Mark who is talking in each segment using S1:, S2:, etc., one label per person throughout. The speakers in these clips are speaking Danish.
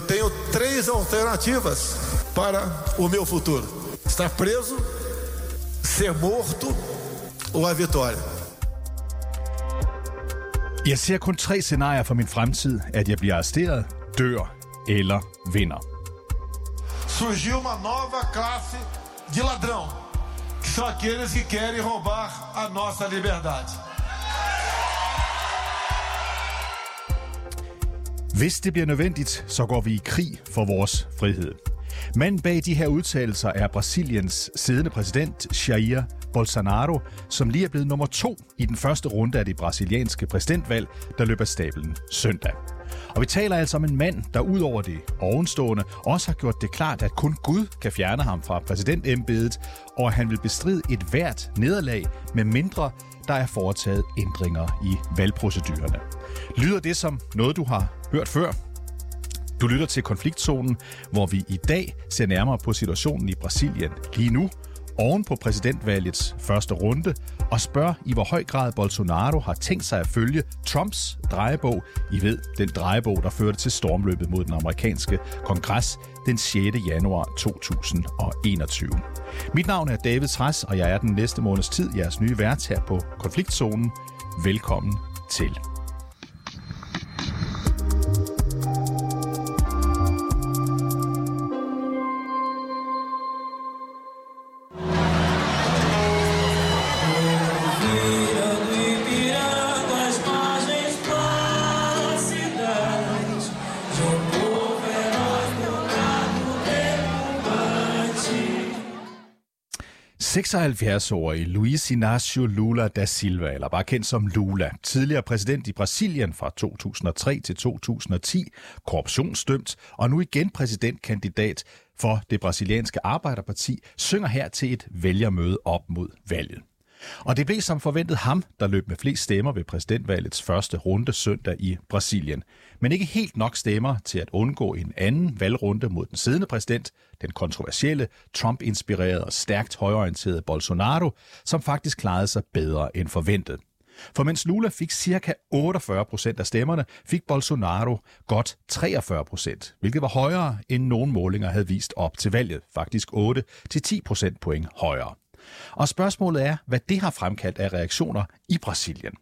S1: Eu tenho três alternativas para o meu futuro: estar preso, ser morto ou a vitória.
S2: Jeg ser kun tre scenarier for min fremtid. At jeg bliver arresteret, dør eller vinder.
S1: Surgiu uma nova classe de ladrão, que são aqueles que querem roubar a nossa liberdade.
S2: Hvis det bliver nødvendigt, så går vi i krig for vores frihed. Manden bag de her udtalelser er Brasiliens siddende præsident Jair Bolsonaro, som lige er blevet nummer to i den første runde af det brasilianske præsidentvalg, der løber stablen søndag. Og vi taler altså om en mand, der ud over det ovenstående også har gjort det klart, at kun Gud kan fjerne ham fra præsidentembedet, og at han vil bestride et hvert nederlag, med mindre der er foretaget ændringer i valgprocedurerne. Lyder det som noget, du har hørt før? Du lytter til konfliktzonen, hvor vi i dag ser nærmere på situationen i Brasilien lige nu, oven på præsidentvalgets første runde, og spørger i hvor høj grad Bolsonaro har tænkt sig at følge Trumps drejebog. I ved, den drejebog, der førte til stormløbet mod den amerikanske kongres den 6. januar 2021. Mit navn er David Træs, og jeg er den næste måneds tid jeres nye vært her på Konfliktzonen. Velkommen til. 76-årige Luiz Inácio Lula da Silva, eller bare kendt som Lula, tidligere præsident i Brasilien fra 2003 til 2010, korruptionsdømt og nu igen præsidentkandidat for det brasilianske Arbejderparti, synger her til et vælgermøde op mod valget. Og det blev som forventet ham, der løb med flest stemmer ved præsidentvalgets første runde søndag i Brasilien. Men ikke helt nok stemmer til at undgå en anden valgrunde mod den siddende præsident, den kontroversielle, Trump-inspirerede og stærkt højorienterede Bolsonaro, som faktisk klarede sig bedre end forventet. For mens Lula fik ca. 48 procent af stemmerne, fik Bolsonaro godt 43 procent, hvilket var højere end nogen målinger havde vist op til valget, faktisk 8-10 procent point højere. Og spørgsmålet er, hvad det har fremkaldt af reaktioner i Brasilien.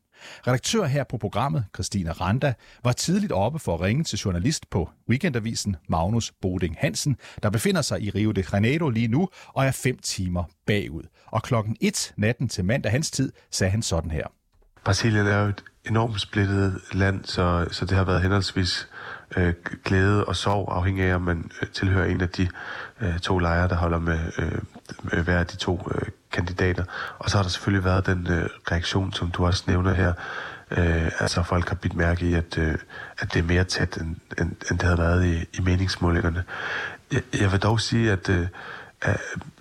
S2: Redaktør her på programmet, Christina Randa, var tidligt oppe for at ringe til journalist på Weekendavisen, Magnus Boding Hansen, der befinder sig i Rio de Janeiro lige nu og er fem timer bagud. Og klokken 1 natten til mandag hans tid sagde han sådan her.
S3: Brasilien er jo et enormt splittet land, så, så det har været henholdsvis øh, glæde og sorg, afhængig af, om man øh, tilhører en af de øh, to lejre, der holder med øh, hver af de to øh, kandidater. Og så har der selvfølgelig været den øh, reaktion, som du også nævner her. Øh, altså folk har bidt mærke i, at, øh, at det er mere tæt, end, end, end det havde været i, i meningsmålingerne. Jeg, jeg vil dog sige, at øh, Øh,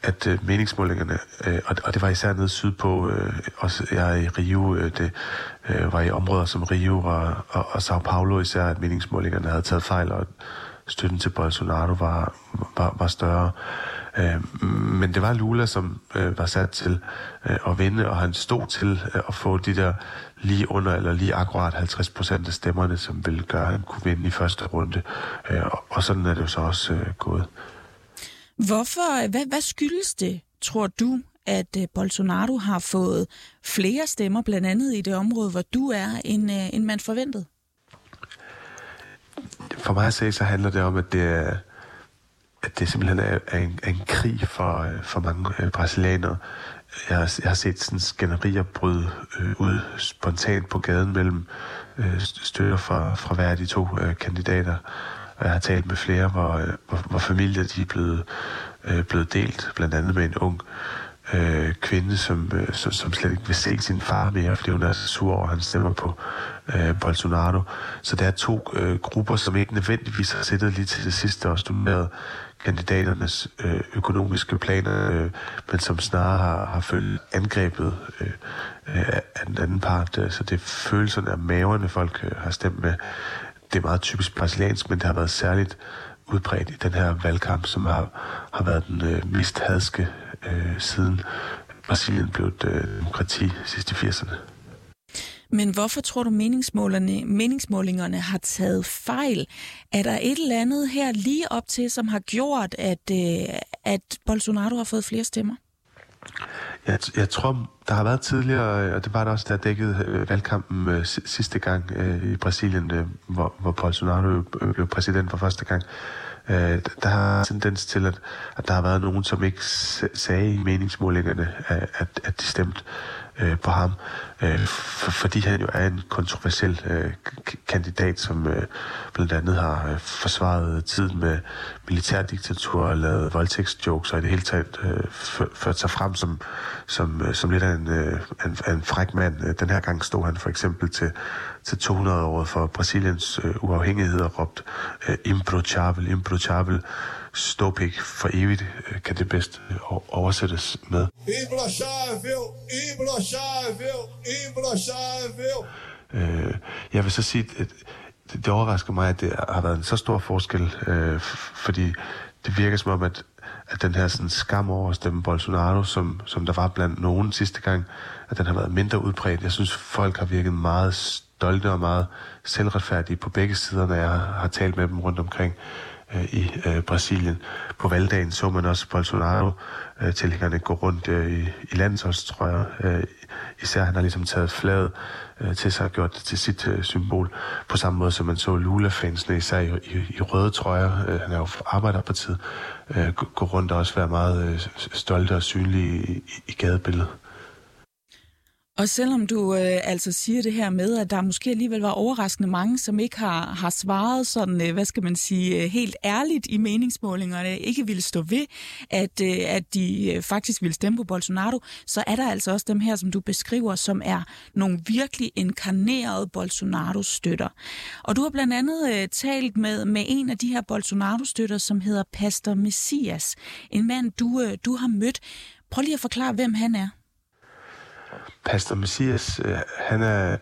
S3: at øh, meningsmålingerne, øh, og, og det var især nede sydpå, øh, også jeg i Rio, øh, det øh, var i områder som Rio og, og, og Sao Paulo især, at meningsmålingerne havde taget fejl, og støtten til Bolsonaro var, var, var større. Øh, men det var Lula, som øh, var sat til øh, at vinde, og han stod til øh, at få de der lige under eller lige akkurat 50 procent af stemmerne, som ville gøre, at han kunne vinde i første runde. Øh, og, og sådan er det jo så også øh, gået.
S4: Hvorfor, øh, hvad, hvad skyldes det, tror du, at øh, Bolsonaro har fået flere stemmer, blandt andet i det område, hvor du er, end, øh, end man forventede?
S3: For mig at se, så handler det om, at det er, at det simpelthen er, er, en, er en krig for, for mange øh, brasilianere. Jeg, har, jeg har set sådan skænderier bryde øh, ud spontant på gaden mellem øh, støtter fra, fra hver af de to øh, kandidater. Og jeg har talt med flere, hvor, øh, hvor, hvor familier de er blevet, øh, blevet delt, blandt andet med en ung øh, kvinde, som, øh, som, som slet ikke vil se sin far mere, fordi hun er sur over, at han stemmer på øh, Bolsonaro. Så der er to øh, grupper, som ikke nødvendigvis har siddet lige til det sidste og studeret kandidaternes øh, økonomiske planer, øh, men som snarere har, har følt angrebet øh, øh af den anden part. Så det er følelserne af maverne, folk øh, har stemt med. Det er meget typisk brasiliansk, men det har været særligt udbredt i den her valgkamp, som har, har været den øh, mest hadske øh, siden Brasilien blev et øh, demokrati sidst i 80'erne.
S4: Men hvorfor tror du, meningsmålerne, meningsmålingerne har taget fejl? Er der et eller andet her lige op til, som har gjort, at, øh, at Bolsonaro har fået flere stemmer?
S3: Jeg, jeg tror, der har været tidligere, og det var der også, der dækkede øh, valgkampen øh, sidste gang øh, i Brasilien, øh, hvor, hvor Bolsonaro øh, blev præsident for første gang. Øh, der har tendens til, at, at der har været nogen, som ikke sagde i meningsmålingerne, at, at de stemte øh, på ham, øh, for, fordi han jo er en kontroversiel øh, kandidat, som øh, blandt andet har øh, forsvaret tiden med militærdiktatur og lavet voldtægtsjokes og i det hele taget øh, ført sig frem som, som, øh, som lidt af en, øh, en, en fræk mand. Øh, den her gang stod han for eksempel til, til 200 år for Brasiliens øh, uafhængighed og råbt øh, imbrochável, imbrochável, ståpik for evigt, øh, kan det bedst øh, oversættes med. Imbrochável. Øh, jeg vil så sige, at det, det overrasker mig, at det har været en så stor forskel, øh, fordi det virker som om, at, at den her sådan, skam over at stemme Bolsonaro, som, som der var blandt nogen sidste gang, at den har været mindre udbredt. Jeg synes, folk har virket meget stolte og meget selvretfærdige på begge sider, når jeg har talt med dem rundt omkring øh, i øh, Brasilien. På valgdagen så man også Bolsonaro-tilhængerne øh, gå rundt øh, i, i landsholdstrøjer. Øh, især han har ligesom taget flaget øh, til sig og gjort det til sit øh, symbol. På samme måde som man så Lula-fansene især i, i, i røde trøjer. Øh, han er jo fra Arbejderpartiet. Øh, gå rundt og også være meget øh, stolte og synlige i, i, i gadebilledet.
S4: Og selvom du øh, altså siger det her med, at der måske alligevel var overraskende mange, som ikke har, har svaret sådan, øh, hvad skal man sige, øh, helt ærligt i meningsmålingerne, ikke ville stå ved, at, øh, at de øh, faktisk ville stemme på Bolsonaro, så er der altså også dem her, som du beskriver, som er nogle virkelig inkarnerede Bolsonaro-støtter. Og du har blandt andet øh, talt med, med en af de her Bolsonaro-støtter, som hedder Pastor Messias. En mand, du, øh, du har mødt. Prøv lige at forklare, hvem han er.
S3: Pastor Messias, øh, han er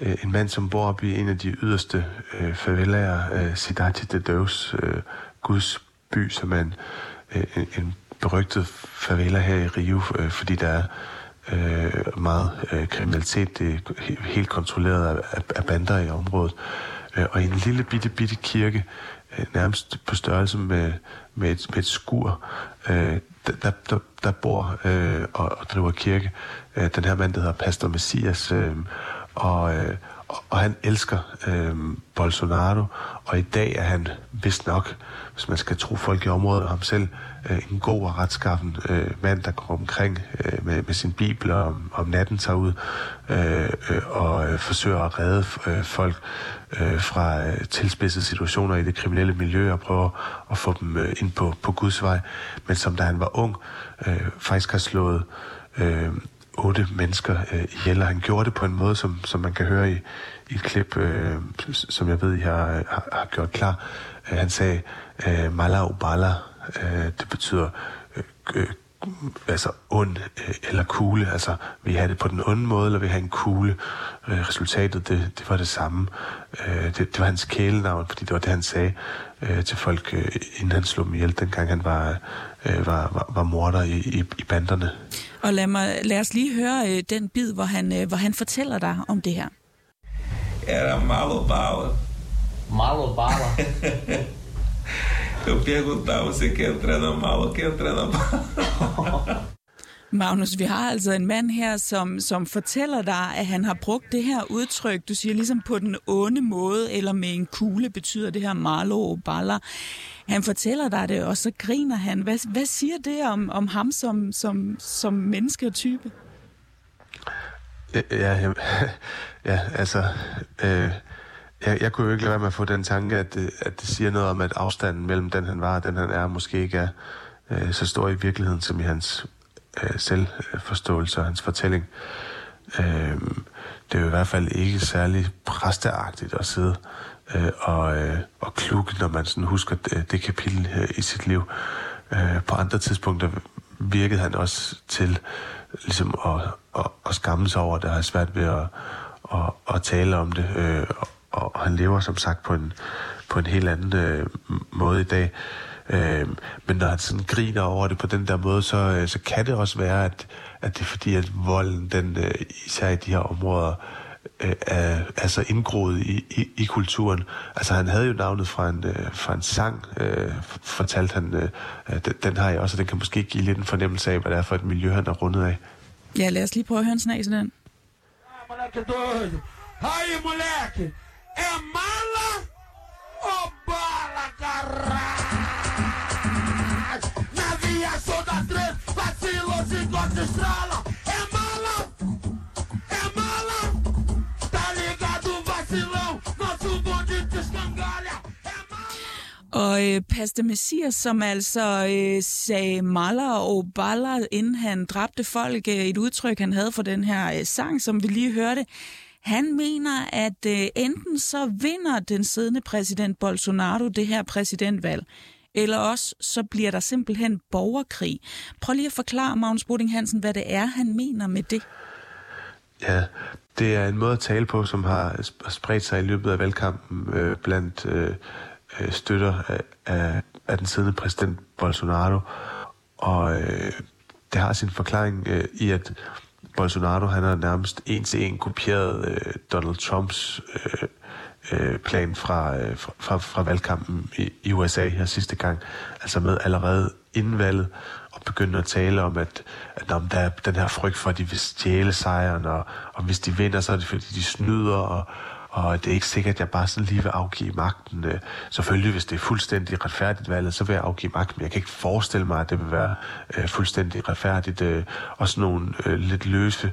S3: øh, en mand, som bor op i en af de yderste øh, favelaer, øh, Cidade de Deus, øh, Guds by, som er en, øh, en berygtet favela her i Rio, øh, fordi der er øh, meget øh, kriminalitet. Det er helt kontrolleret af, af, af bander i området. Øh, og i en lille bitte, bitte kirke, øh, nærmest på størrelse med, med, et, med et skur, øh, der, der, der bor øh, og, og driver kirke. Øh, den her mand, der hedder Pastor Messias, øh, og, øh, og han elsker øh, Bolsonaro, og i dag er han vist nok, hvis man skal tro folk i området, ham selv, øh, en god og retskaffen øh, mand, der går omkring øh, med, med sin bibel og om, om natten tager ud øh, øh, og øh, forsøger at redde øh, folk øh, fra øh, tilspidsede situationer i det kriminelle miljø og prøver at få dem øh, ind på, på Guds vej. Men som da han var ung, øh, faktisk har slået øh, otte mennesker øh, ihjel, og han gjorde det på en måde, som, som man kan høre i, i et klip, øh, som jeg ved, I har, har, har gjort klar. Øh, han sagde, øh, Mala Obala, øh, det betyder øh, øh, altså ond øh, eller kugle. Altså, vi have det på den onde måde, eller vi have en kugle. Øh, resultatet, det, det var det samme. Øh, det, det var hans kælenavn, fordi det var det, han sagde øh, til folk, øh, inden han slog dem ihjel, dengang han var, øh, var, var, var morder i, i, i banderne.
S4: Og lad, mig, lad os lige høre øh, den bid, hvor han, øh, hvor han fortæller dig om det her.
S5: Era malo bala.
S6: Malo bala?
S5: Eu perguntava, você quer entrar na mala, quer entrar na bala?
S4: Magnus, vi har altså en mand her, som, som fortæller dig, at han har brugt det her udtryk, du siger ligesom på den onde måde, eller med en kugle betyder det her Marlo Baller. Han fortæller dig det, og så griner han. Hvad, hvad siger det om, om ham som, som, som menneske og type?
S3: Ja, ja, ja altså... Øh, jeg, jeg kunne jo ikke lade være med at få den tanke, at det, at det siger noget om, at afstanden mellem den, han var og den, han er, måske ikke er øh, så stor i virkeligheden, som i hans øh, selvforståelse og hans fortælling. Øh, det er jo i hvert fald ikke særlig præsteagtigt at sidde øh, og, øh, og klukke, når man sådan husker det, det kapitel øh, i sit liv. Øh, på andre tidspunkter virkede han også til ligesom at, at, at skamme sig over, det, det har svært ved at, at, at tale om det. Øh, og, og han lever som sagt på en, på en helt anden øh, måde i dag. Øh, men når han sådan griner over det på den der måde, så, øh, så kan det også være, at, at det er fordi, at volden, den, øh, især i de her områder, øh, er, er så indgroet i, i, i kulturen. Altså han havde jo navnet fra en, øh, fra en sang, øh, fortalte han. Øh, den, den har jeg også, og den kan måske give lidt en fornemmelse af, hvad det er for et miljø, han er rundet af.
S4: Ja, lad os lige prøve at høre en snas af den.
S7: moleque doido. Aí, moleque, da vacilou, tá ligado, vacilão? De
S4: Og øh, Pastor Messias, som altså øh, sagde Maller og Baller, inden han dræbte folk, øh, et udtryk, han havde for den her øh, sang, som vi lige hørte, han mener, at øh, enten så vinder den siddende præsident Bolsonaro det her præsidentvalg, eller også så bliver der simpelthen borgerkrig. Prøv lige at forklare, Magnus Boding Hansen, hvad det er, han mener med det.
S3: Ja, det er en måde at tale på, som har spredt sig i løbet af valgkampen øh, blandt øh, øh, støtter af, af, af den siddende præsident Bolsonaro. Og øh, det har sin forklaring øh, i, at Bolsonaro han har nærmest en til en kopieret øh, Donald Trumps øh, øh, plan fra, øh, fra, fra, fra valgkampen i, i USA her sidste gang. Altså med allerede inden valget og begynde at tale om, at, at når der er den her frygt for, at de vil stjæle sejren, og, og hvis de vinder, så er det fordi, de snyder, og, og det er ikke sikkert, at jeg bare sådan lige vil afgive magten. Øh, selvfølgelig, hvis det er fuldstændig retfærdigt valget, så vil jeg afgive magten, men jeg kan ikke forestille mig, at det vil være øh, fuldstændig retfærdigt. Øh, sådan nogle øh, lidt løse,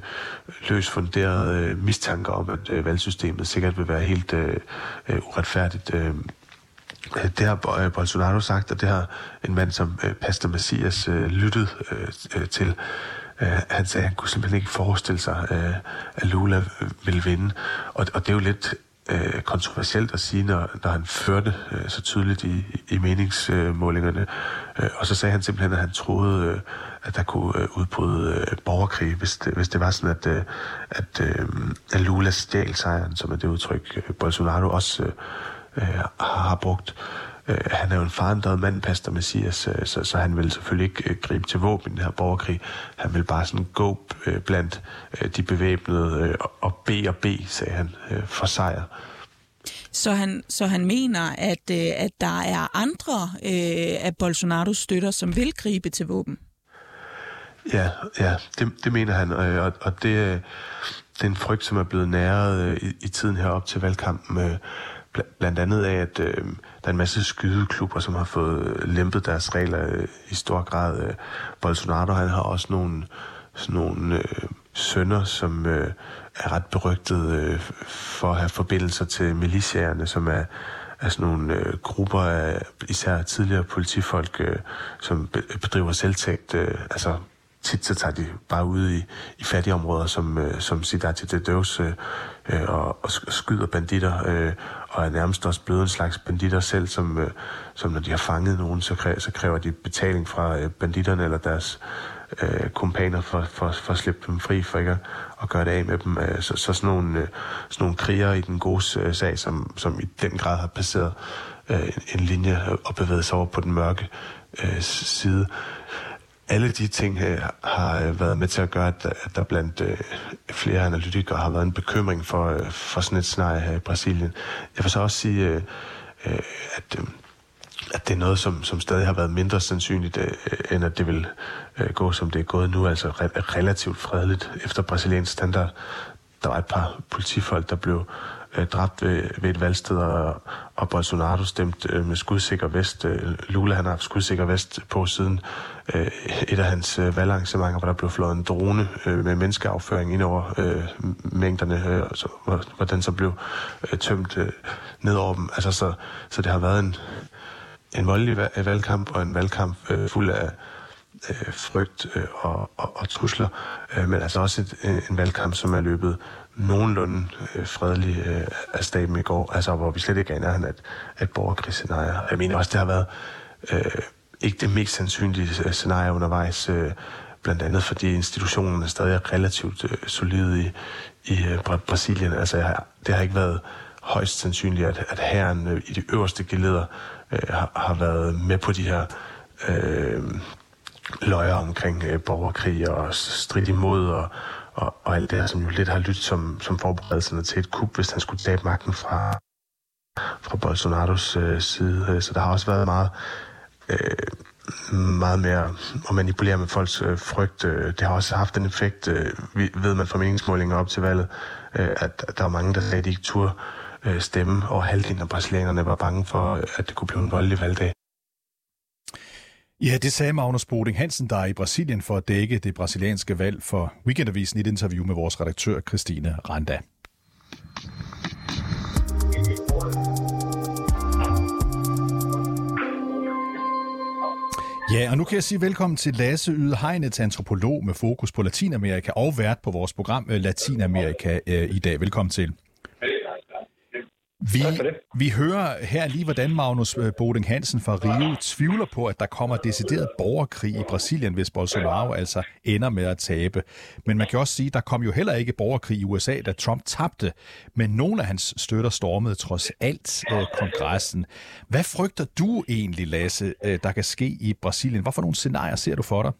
S3: løs funderede øh, mistanker om, at øh, valgsystemet sikkert vil være helt øh, øh, uretfærdigt. Øh, Det har øh, Bolsonaro sagt, og det har en mand som øh, Pastor Messias lyttet til. Øh, han sagde, at han kunne simpelthen ikke forestille sig, øh, at Lula ville vinde. Og, og det er jo lidt øh, kontroversielt at sige, når, når han førte øh, så tydeligt i, i meningsmålingerne. Øh, og så sagde han simpelthen, at han troede, øh, at der kunne øh, udbryde øh, borgerkrig, hvis det, hvis det var sådan, at, øh, at, øh, at Lula stjal sejren, som er det udtryk, øh, Bolsonaro også øh, øh, har brugt. Øh, han er jo en forandret mand, Pastor Messias, øh, så, så han vil selvfølgelig ikke øh, gribe til våben i den her borgerkrig. Han vil bare sådan gå øh, blandt øh, de bevæbnede øh, og- bede og bede, sagde han, øh, for sejr.
S4: Så han, så han mener, at, øh, at der er andre øh, af Bolsonaros støtter, som vil gribe til våben.
S3: Ja, ja det, det mener han, øh, og, og det, øh, det er en frygt, som er blevet næret øh, i, i tiden herop til valgkampen. Øh, bl- blandt andet af, at øh, der er en masse skydeklubber, som har fået øh, lempet deres regler øh, i stor grad. Øh, Bolsonaro han har også nogle, sådan nogle øh, sønner, som øh, er ret berygtet øh, for at have forbindelser til militiærerne, som er er sådan nogle øh, grupper af især tidligere politifolk, øh, som bedriver selvtægt. Øh, altså tit så tager de bare ud i, i fattige områder, som, øh, som Siddhartha Dedeus, øh, øh, og, og skyder banditter, øh, og er nærmest også blevet en slags banditter selv, som, øh, som når de har fanget nogen, så, kræver, så kræver de betaling fra øh, banditterne eller deres øh, kompaner for, for, for at slippe dem fri, for ikke at, at gøre det af med dem. Øh, så, så sådan nogle, øh, sådan nogle krigere i den gode øh, sag, som, som i den grad har passeret øh, en, en linje og bevæget sig over på den mørke øh, side alle de ting øh, har øh, været med til at gøre, at, der- at der blandt øh, flere analytikere har været en bekymring for, øh, for sådan et scenarie her i Brasilien. Jeg vil så også sige, øh, øh, at, øh, at det er noget, som, som stadig har været mindre sandsynligt, øh, end at det vil øh, gå, som det er gået nu, altså re- relativt fredeligt efter brasiliansk standard. Der var et par politifolk, der blev øh, dræbt ved, ved et valgsted, og, og Bolsonaro stemte øh, med skudsikker vest. Øh, Lula han har haft skudsikker vest på siden øh, et af hans øh, valgarrangementer, hvor der blev flået en drone øh, med menneskeafføring ind over øh, mængderne, øh, og så, hvor, hvor den så blev øh, tømt øh, ned over dem. Altså, så, så det har været en, en voldelig øh, valgkamp, og en valgkamp øh, fuld af øh, frygt øh, og, og, og trusler, øh, men altså også et, øh, en valgkamp, som er løbet nogenlunde øh, fredelig øh, af staben i går, altså hvor vi slet ikke aner, at, at af et. Jeg mener også, det har været øh, ikke det mest sandsynlige øh, scenarie undervejs, øh, blandt andet fordi institutionerne stadig er relativt øh, solide i, i øh, Brasilien. Altså jeg, har- det har ikke været højst sandsynligt, at, at herren øh, i de øverste geleder øh, har, har været med på de her øh, løjer omkring øh, borgerkrig og strid imod og, og, og alt det her, som jo lidt har lyttet som, som forberedelserne til et kup, hvis han skulle tabe magten fra, fra Bolsonaros øh, side. Øh, så der har også været meget, øh, meget mere at manipulere med folks øh, frygt. Øh, det har også haft en effekt, øh, ved man fra meningsmålinger op til valget, øh, at, at der var mange, der sagde, at de ikke turde øh, stemme, og halvdelen af brasilianerne var bange for, øh, at det kunne blive en voldelig valgdag.
S2: Ja, det sagde Magnus Boding Hansen, der er i Brasilien for at dække det brasilianske valg for Weekendavisen i et interview med vores redaktør Christine Randa. Ja, og nu kan jeg sige velkommen til Lasse Yde Heinets antropolog med fokus på Latinamerika og vært på vores program eh, Latinamerika øh, i dag. Velkommen til. Vi, vi hører her lige, hvordan Magnus øh, Boding Hansen fra Rio tvivler på, at der kommer decideret borgerkrig i Brasilien, hvis Bolsonaro altså ender med at tabe. Men man kan også sige, at der kom jo heller ikke borgerkrig i USA, da Trump tabte. Men nogle af hans støtter stormede trods alt øh, kongressen. Hvad frygter du egentlig, Lasse, øh, der kan ske i Brasilien? Hvorfor nogle scenarier ser du for dig?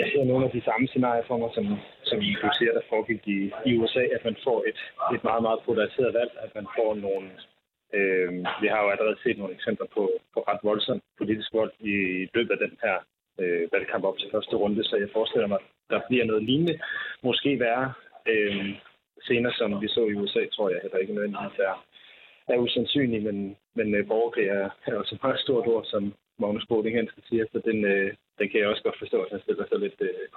S8: Jeg ser nogle af de samme scenarier for mig, som, som du ser, der foregik i, i USA, at man får et, et meget, meget polariseret valg, at man får nogle... Øh, vi har jo allerede set nogle eksempler på, på ret voldsom politisk vold i løbet af den her øh, valgkamp op til første runde, så jeg forestiller mig, at der bliver noget lignende. Måske være øh, scener, som vi så i USA, tror jeg heller ikke nødvendigvis er, er usandsynlig, men, men øh, borgerkrig er, er også et meget stort ord, som Magnus Boding Hansen siger, så den, øh, den kan jeg også godt forstå, at han stiller sig lidt, øh,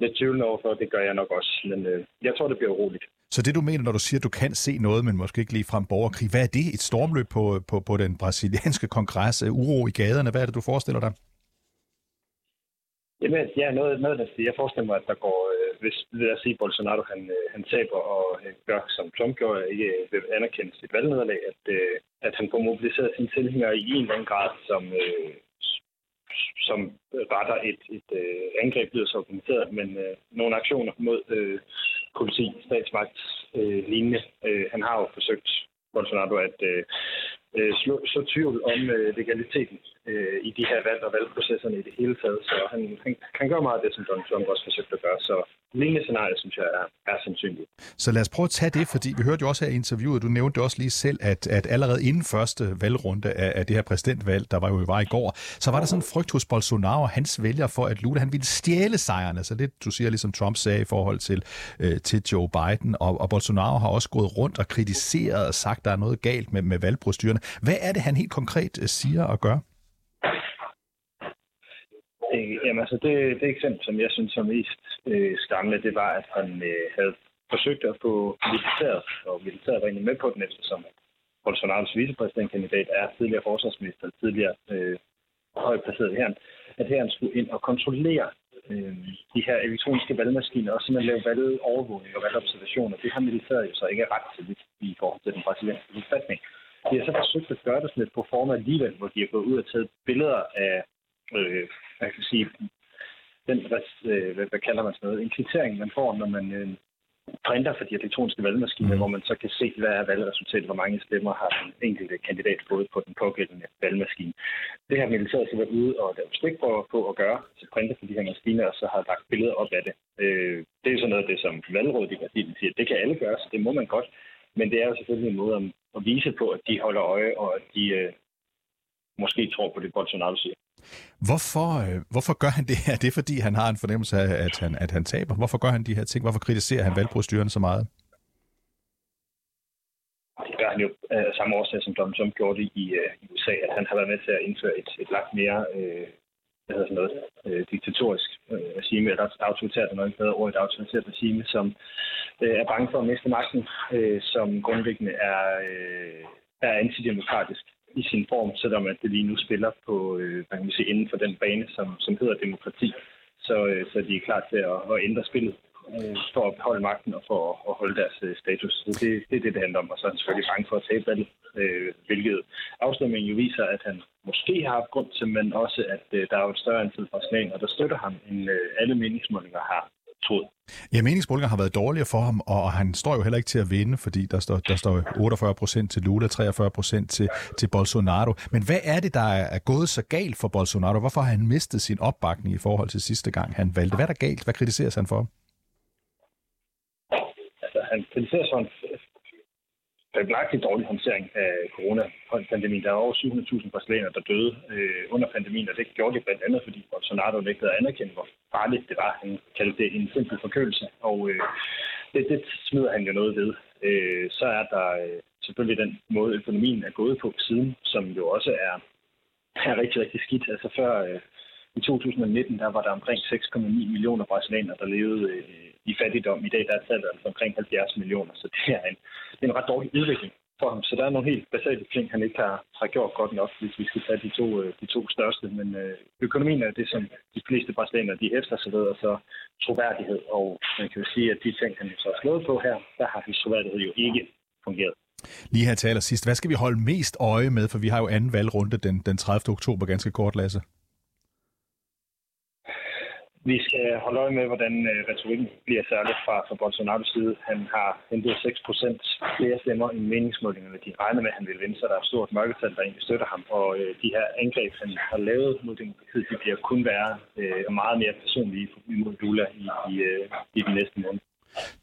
S8: lidt tvivlende overfor. Det gør jeg nok også, men øh, jeg tror, det bliver uroligt.
S2: Så det du mener, når du siger, at du kan se noget, men måske ikke lige frem borgerkrig, hvad er det? Et stormløb på, på, på den brasilianske kongres? Uro i gaderne? Hvad er det, du forestiller dig?
S8: Jamen, ja, noget, noget der Jeg forestiller mig, at der går, øh, hvis lad os sige, Bolsonaro han, øh, han taber og øh, gør, som Trump gjorde, ikke øh, vil anerkende sit valgnederlag, at, øh, at han får mobiliseret sine tilhængere i en eller anden grad, som, øh, som retter et, et øh, angreb, bliver så organiseret, men øh, nogle aktioner mod øh, politi, statsmagt, øh, lignende. Øh, han har jo forsøgt, Bolsonaro, at øh, øh slå, slå tvivl om øh, legaliteten øh, i de her valg og valgprocesserne i det hele taget. Så han, han, han gør meget af det, som Donald Trump også forsøgte at gøre. Så lignende scenarie, synes jeg, er, er sandsynligt.
S2: Så lad os prøve at tage det, fordi vi hørte jo også her i interviewet, du nævnte også lige selv, at, at allerede inden første valgrunde af, af det her præsidentvalg, der var jo var i går, så var der sådan en frygt hos Bolsonaro og hans vælger for, at Lula han ville stjæle sejrene. Så det, du siger, ligesom Trump sagde i forhold til, øh, til Joe Biden, og, og Bolsonaro har også gået rundt og kritiseret og sagt, at der er noget galt med, med valgprocedurerne. Hvad er det, han helt konkret øh, siger og gør?
S8: Øh, jamen altså, det, det eksempel, som jeg synes var mest øh, skræmmende, det var, at han øh, havde forsøgt at få militæret, og militæret var egentlig med på den, eftersom Bolsonaros vicepræsidentkandidat er tidligere forsvarsminister, tidligere øh, højt placeret her, herren, at herren skulle ind og kontrollere øh, de her elektroniske valgmaskiner, og simpelthen lave valgovervågning og valgobservationer. Det har militæret jo så ikke ret til i forhold til den brasilianske forfatning. De har så forsøgt at gøre det sådan lidt på form af alligevel, hvor de har gået ud og taget billeder af øh, jeg kan sige, den, øh, hvad, hvad kalder man sådan noget, en kvittering, man får, når man øh, printer for de elektroniske valgmaskiner, mm. hvor man så kan se, hvad er valgresultatet, hvor mange stemmer har den enkelte kandidat fået på den pågældende valgmaskine. Det har militæret så været ude og lave stikprøver på at gøre, så printer for de her maskiner, og så har lagt billeder op af det. Øh, det er jo sådan noget, det som valgrådet i Brasilien siger, det kan alle gøre, så det må man godt. Men det er jo selvfølgelig en måde at, at vise på, at de holder øje, og at de øh, måske tror på det, Bolsonaro siger.
S2: Hvorfor, øh, hvorfor gør han det her? Det er fordi, han har en fornemmelse af, at han, at han taber. Hvorfor gør han de her ting? Hvorfor kritiserer han valgproceduren så meget?
S8: Det gør han jo af samme årsag, som Donald Trump gjorde det i, uh, i USA, at han har været med til at indføre et, et langt mere øh, hvad hedder sådan noget, øh, diktatorisk øh, regime, eller autoritært, eller ikke bedre ord, et autoritært regime, som øh, er bange for at miste magten, øh, som grundlæggende er, øh, er antidemokratisk i sin form, selvom at det lige nu spiller på, øh, hvad kan man sige, inden for den bane, som, som hedder demokrati. Så, øh, så de er klar til at, at ændre spillet øh, for at beholde magten og for at, at holde deres øh, status. Så det, det er det, det handler om. Og så er han selvfølgelig bange for at tabe valget, øh, hvilket afsløringen jo viser, at han måske har haft grund til, men også, at øh, der er jo et større antal brasilianere, der støtter ham, end øh, alle meningsmålinger har troet.
S2: Ja, meningsmålinger har været dårligere for ham, og han står jo heller ikke til at vinde, fordi der står, der står 48 procent til Lula, 43 procent til, til Bolsonaro. Men hvad er det, der er gået så galt for Bolsonaro? Hvorfor har han mistet sin opbakning i forhold til sidste gang, han valgte? Hvad er der galt? Hvad kritiseres han for?
S8: Altså, han kritiserer sådan en fabelagtig dårlig håndtering af coronapandemien. Der er over 700.000 brasilianere, der døde øh, under pandemien, og det gjorde de blandt andet, fordi Bolsonaro nægtede at anerkende, hvor farligt det var. Han kaldte det en simpel forkølelse, og øh, det, det smider han jo noget ved. Øh, så er der øh, selvfølgelig den måde, økonomien er gået på siden, som jo også er, er rigtig, rigtig skidt. Altså før øh, i 2019, der var der omkring 6,9 millioner brasilianere, der levede øh, i fattigdom. I dag der er tallet altså omkring 70 millioner, så det er en, det er en ret dårlig udvikling for ham. Så der er nogle helt basale ting, han ikke har, har gjort godt nok, hvis vi skal tage de to, øh, de to største. Men øh, økonomien er det, som de fleste brasilianere de efter sig ved, og så troværdighed. Og man kan jo sige, at de ting, han så har slået på her, der har hans troværdighed jo ikke fungeret.
S2: Lige her til allersidst, hvad skal vi holde mest øje med? For vi har jo anden valgrunde den, den 30. oktober, ganske kort, Lasse.
S8: Vi skal holde øje med, hvordan øh, retorikken bliver særligt fra, fra Bolsonaros side. Han har hentet 6 procent flere stemmer i meningsmålingerne. De regner med, at han vil vinde, så der er et stort mørketal, der egentlig støtter ham. Og øh, de her angreb, han har lavet mod demokratiet, de bliver kun være øh, meget mere personlige imod Lula i, i, øh, i de næste måneder.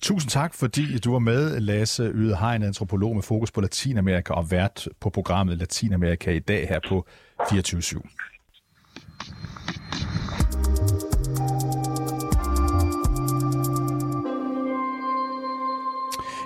S2: Tusind tak, fordi du var med, Lasse Yde Hein, antropolog med fokus på Latinamerika og vært på programmet Latinamerika i dag her på 24 /7.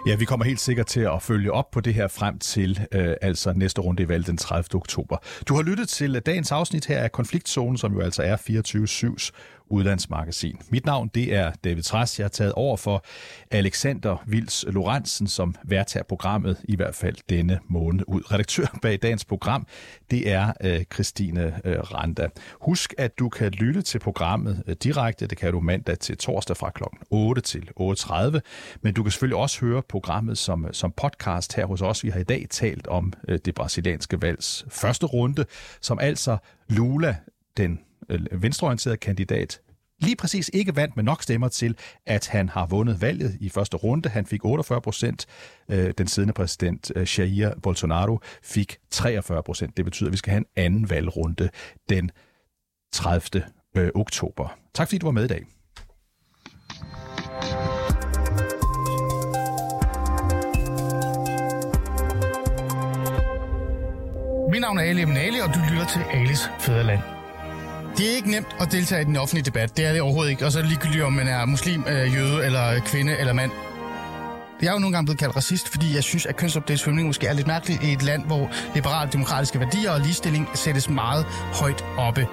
S2: Ja, vi kommer helt sikkert til at følge op på det her frem til øh, altså næste runde i valg den 30. oktober. Du har lyttet til øh, dagens afsnit her af Konfliktzonen, som jo altså er 24-7's udlandsmagasin. Mit navn det er David Træs. Jeg har taget over for Alexander Vils Lorentzen, som værtager programmet i hvert fald denne måned ud. Redaktør bag dagens program, det er øh, Christine øh, Randa. Husk, at du kan lytte til programmet øh, direkte. Det kan du mandag til torsdag fra kl. 8 til 8.30. Men du kan selvfølgelig også høre programmet som, øh, som podcast her hos os. Vi har i dag talt om øh, det brasilianske valgs første runde, som altså Lula, den Øh, venstreorienterede kandidat, lige præcis ikke vandt med nok stemmer til, at han har vundet valget i første runde. Han fik 48 procent. Øh, den siddende præsident øh, Jair Bolsonaro fik 43 procent. Det betyder, at vi skal have en anden valgrunde den 30. Oktober. Tak fordi du var med i dag.
S9: Mit navn er Ali Eminali, og du lytter til Alis Fæderland. Det er ikke nemt at deltage i den offentlige debat. Det er det overhovedet ikke. Og så er det ligegyldigt, om man er muslim, øh, jøde, eller kvinde, eller mand. Jeg er jo nogle gange blevet kaldt racist, fordi jeg synes, at kønsopdelt svømning måske er lidt mærkeligt i et land, hvor liberale demokratiske værdier og ligestilling sættes meget højt oppe.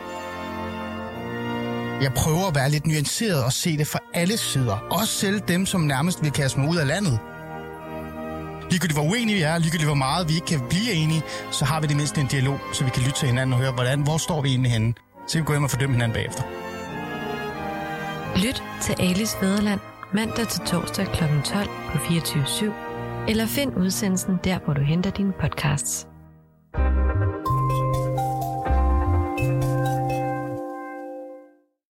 S9: Jeg prøver at være lidt nuanceret og se det fra alle sider. Også selv dem, som nærmest vil kaste mig ud af landet. Ligegyldigt hvor uenige vi er, ligegyldigt hvor meget vi ikke kan blive enige, så har vi det mindste en dialog, så vi kan lytte til hinanden og høre, hvordan, hvor står vi egentlig henne. Så vi går hjem og fordømme hinanden bagefter.
S10: Lyt til Alis Fæderland mandag til torsdag kl. 12 på 24 /7. eller find udsendelsen der, hvor du henter dine podcasts.